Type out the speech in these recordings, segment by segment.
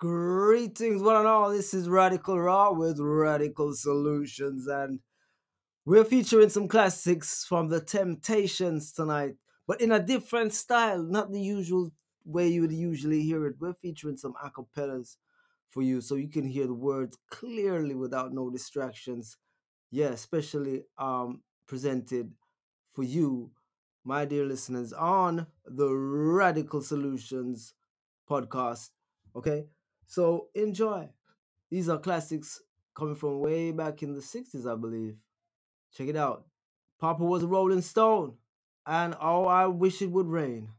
Greetings, one and all. This is Radical Raw with Radical Solutions, and we're featuring some classics from the Temptations tonight, but in a different style, not the usual way you would usually hear it. We're featuring some acapellas for you so you can hear the words clearly without no distractions. Yeah, especially um presented for you, my dear listeners, on the Radical Solutions podcast. Okay, so enjoy. These are classics coming from way back in the 60s, I believe. Check it out. Papa was a Rolling Stone, and oh, I wish it would rain.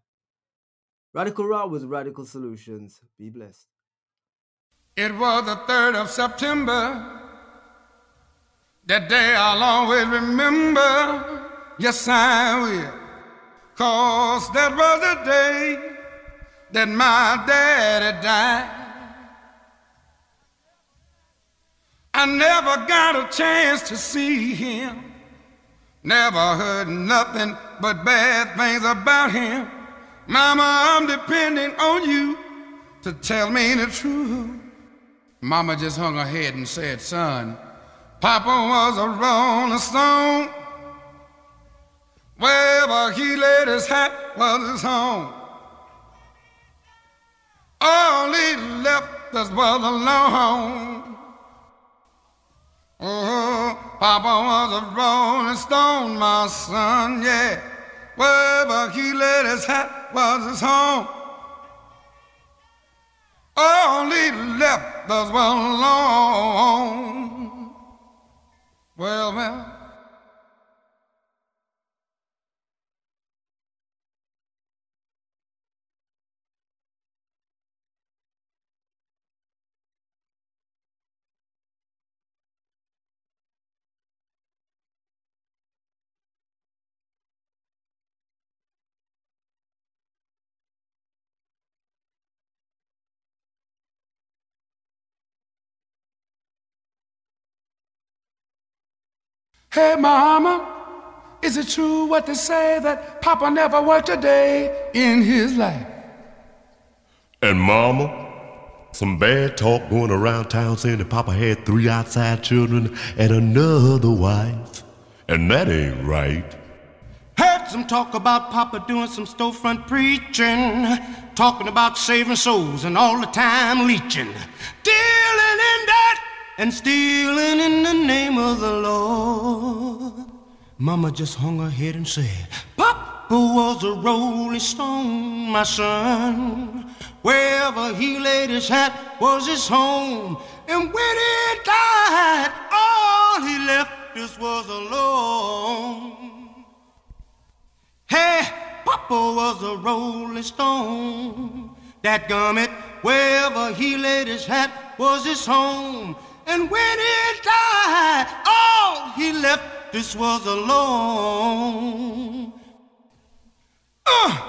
Radical Raw with Radical Solutions. Be blessed. It was the 3rd of September. That day I'll always remember. Yes, I will. Cause that was the day that my daddy died. I never got a chance to see him. Never heard nothing but bad things about him. Mama, I'm depending on you to tell me the truth. Mama just hung her head and said, Son, Papa was a rolling stone. Wherever he laid his hat was his home. All he left us was alone. Papa was a rolling stone, my son, yeah. Wherever he laid his hat was his home. He left us alone. Well, well. Hey, mama, is it true what they say that Papa never worked a day in his life? And mama, some bad talk going around town saying that Papa had three outside children and another wife. And that ain't right. Heard some talk about Papa doing some storefront preaching, talking about saving souls and all the time leeching, dealing in that and stealing in the name of the Lord. Mama just hung her head and said, Papa was a rolling stone, my son. Wherever he laid his hat was his home. And when he died, all he left us was alone. Hey, Papa was a rolling stone. That gummit, wherever he laid his hat was his home. And when he died, all he left us was alone. Uh.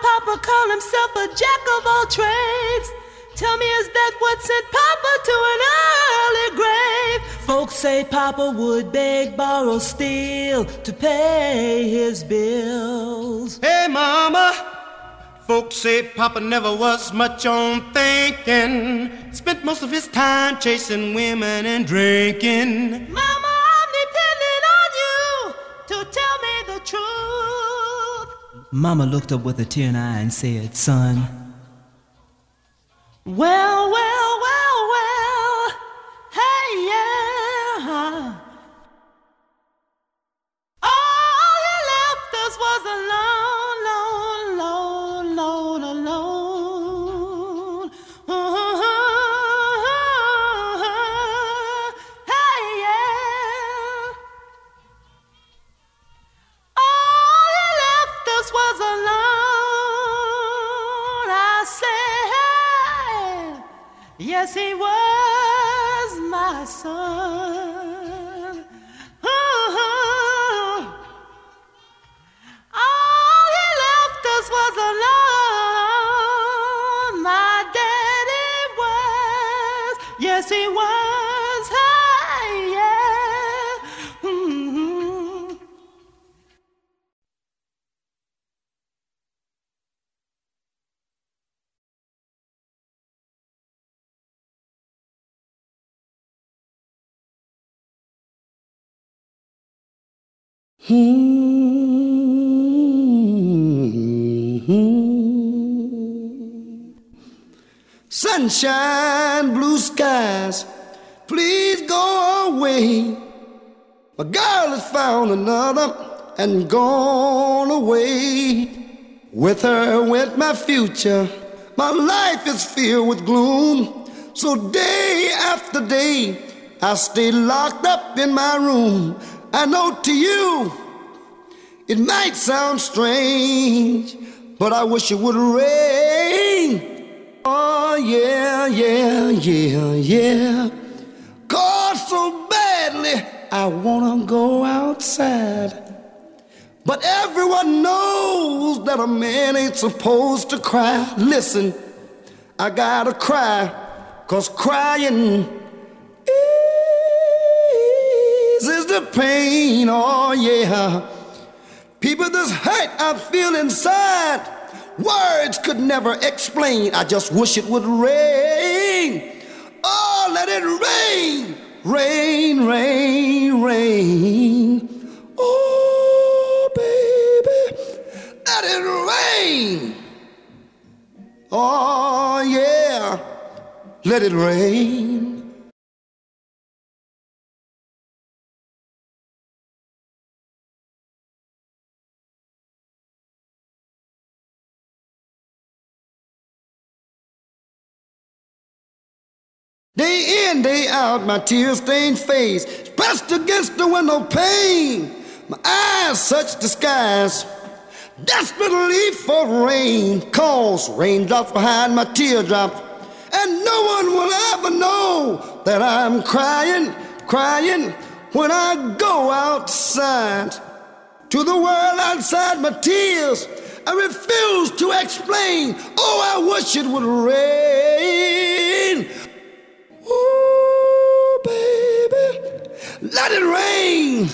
Papa call himself a jack of all trades. Tell me, is that what sent Papa to an early grave? Folks say Papa would beg, borrow, steal to pay his bills. Hey, Mama, folks say Papa never was much on thinking. Spent most of his time chasing women and drinking. Mama, Mama looked up with a tear in her eye and said, Son, Well, well, was Sunshine, blue skies, please go away. My girl has found another and gone away. With her went my future. My life is filled with gloom. So day after day, I stay locked up in my room. I know to you, it might sound strange, but I wish it would rain. Oh, yeah, yeah, yeah, yeah. God, so badly, I wanna go outside. But everyone knows that a man ain't supposed to cry. Listen, I gotta cry, cause crying the pain. Oh, yeah. People, this hurt I feel inside, words could never explain. I just wish it would rain. Oh, let it rain, rain, rain, rain. Oh, baby, let it rain. Oh, yeah, let it rain. Day in, day out, my tear stained face pressed against the window pane. My eyes search the skies, desperately for rain. Cause raindrops behind my teardrops, and no one will ever know that I'm crying, crying when I go outside. To the world outside my tears, I refuse to explain. Oh, I wish it would rain. Let it rain,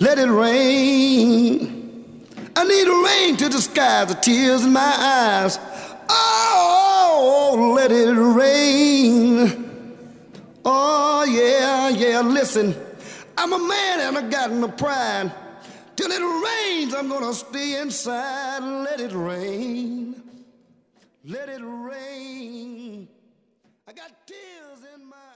let it rain. I need rain to disguise the tears in my eyes. Oh, let it rain. Oh, yeah, yeah, listen. I'm a man and I got no pride. Till it rains, I'm gonna stay inside. Let it rain. Let it rain. I got tears in my.